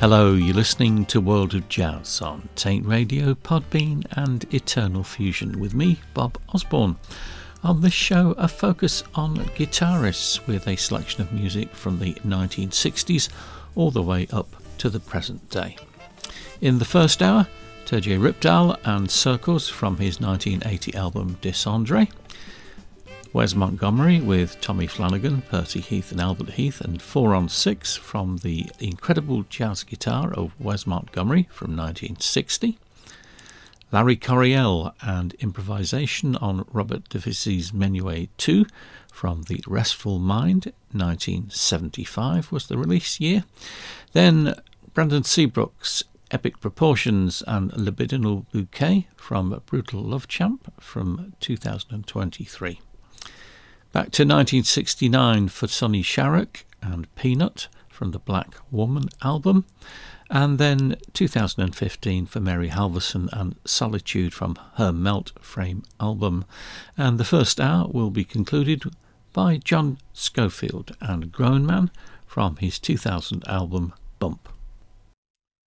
Hello, you're listening to World of Jazz on Taint Radio, Podbean, and Eternal Fusion with me, Bob Osborne. On this show, a focus on guitarists with a selection of music from the 1960s all the way up to the present day. In the first hour, Terje Rypdal and Circles from his 1980 album Descendre. Wes Montgomery with Tommy Flanagan, Percy Heath, and Albert Heath, and Four on Six from the incredible jazz guitar of Wes Montgomery from 1960. Larry Coryell and improvisation on Robert de Visée's Menuet 2 from The Restful Mind, 1975 was the release year. Then Brandon Seabrook's Epic Proportions and Libidinal Bouquet from Brutal Love Champ from 2023. Back to 1969 for Sonny Sharrock and Peanut from the Black Woman album, and then 2015 for Mary Halvorson and Solitude from her Melt Frame album. And the first hour will be concluded by John Scofield and Grown Man from his 2000 album Bump.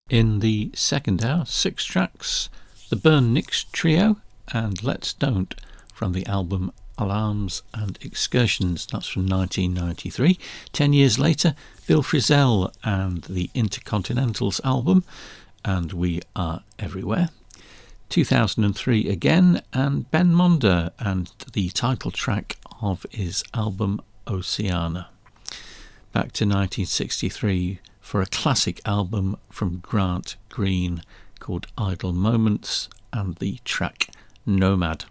In the second hour, six tracks The Bern Nix Trio and Let's Don't from the album Alarms and Excursions. That's from 1993. Ten years later, Bill Frisell and the Intercontinentals album, and We Are Everywhere. 2003 again, and Ben Monder and the title track of his album Oceana. Back to 1963 for a classic album from Grant Green called Idle Moments and the track Nomad.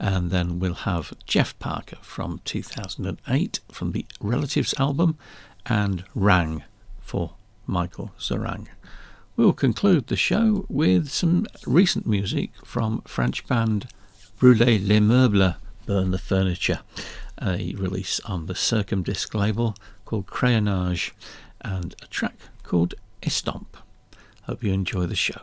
And then we'll have Jeff Parker from 2008 from the Relatives album and Rang for Michael Zerang. We'll conclude the show with some recent music from French band Brûlez les Meubles, Burn the Furniture, a release on the Circumdisc label called Crayonnage, and a track called Estompe. Hope you enjoy the show.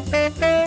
Thank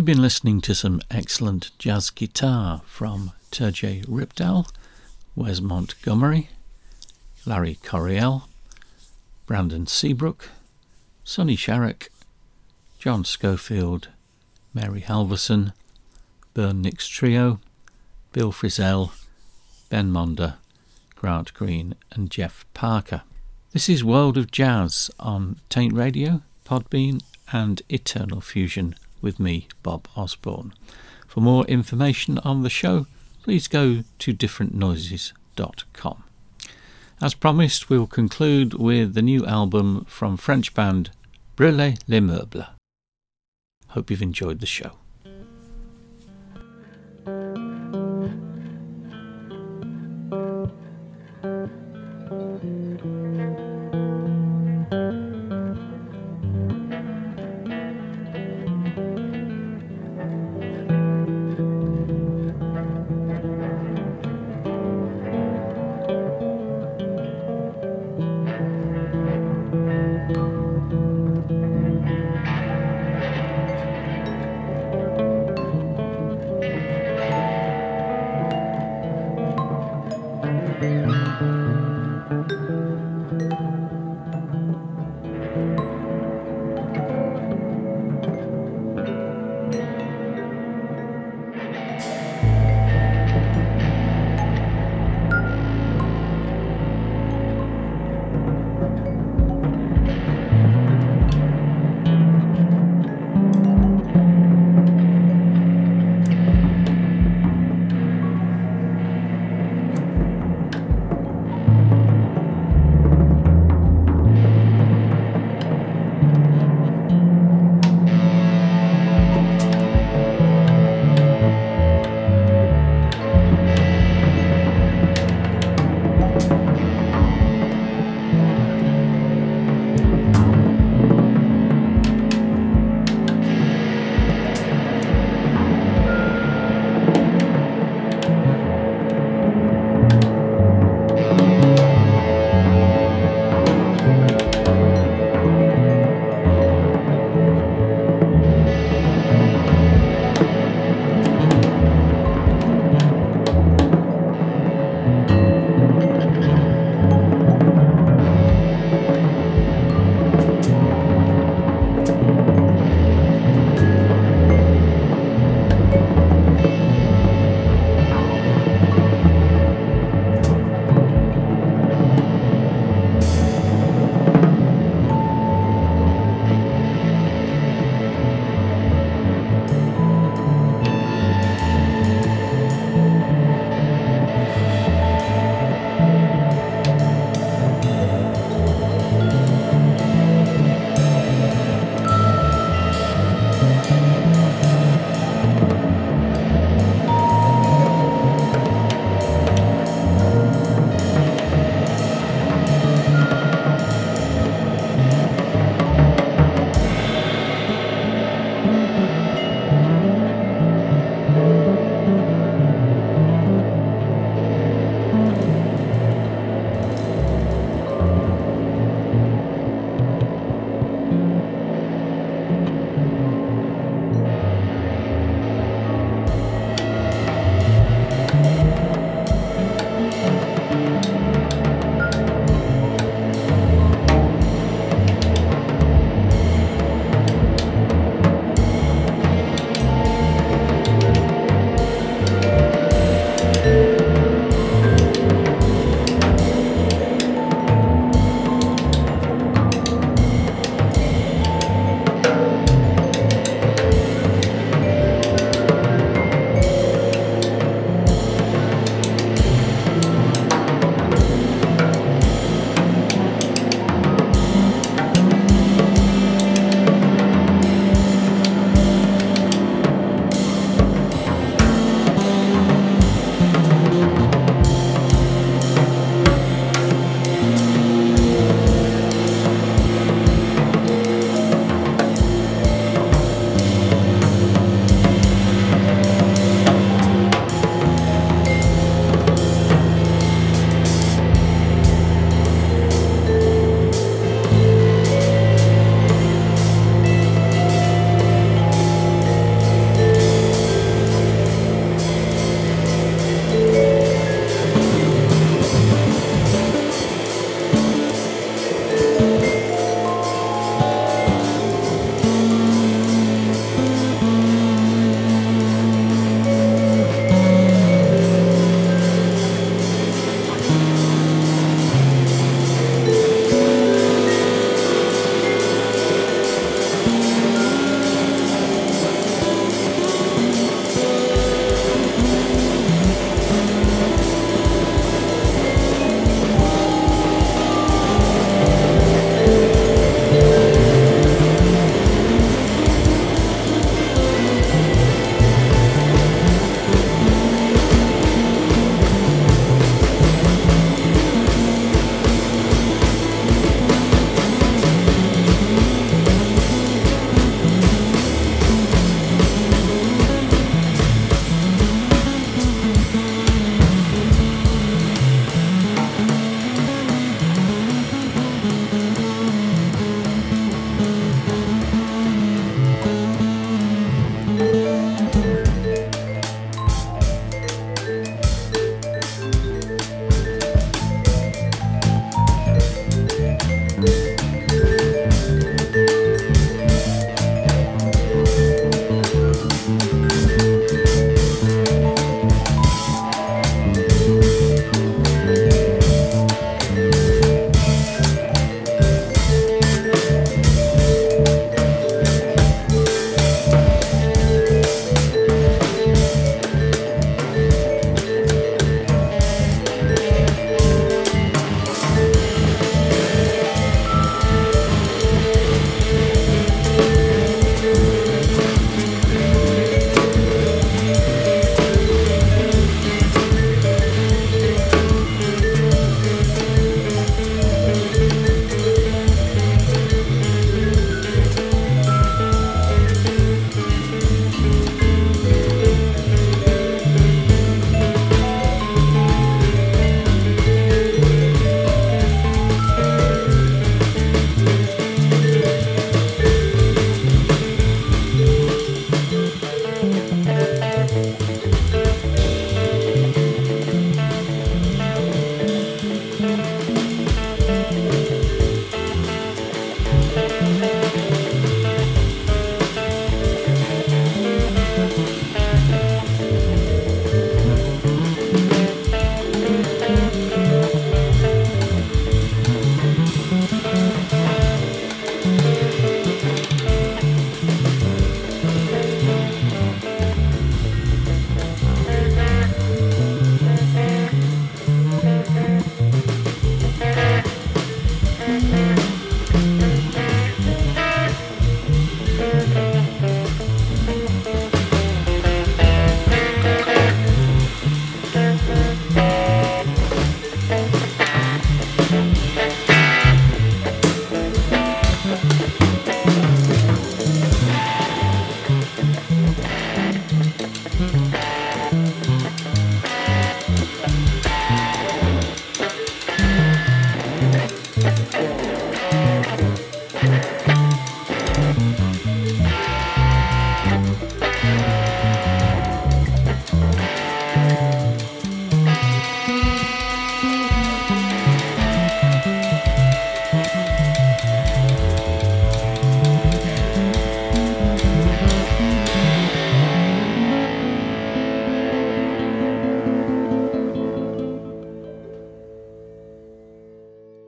You've been listening to some excellent jazz guitar from Terje Rypdal, Wes Montgomery, Larry Coryell, Brandon Seabrook, Sonny Sharrock, John Scofield, Mary Halvorson, Bern Nix Trio, Bill Frisell, Ben Monder, Grant Green, and Jeff Parker. This is World of Jazz on Taint Radio, Podbean, and Eternal Fusion with me, Bob Osborne. For more information on the show, please go to differentnoises.com. As promised, we'll conclude with the new album from French band Brûlez les Meubles. Hope you've enjoyed the show.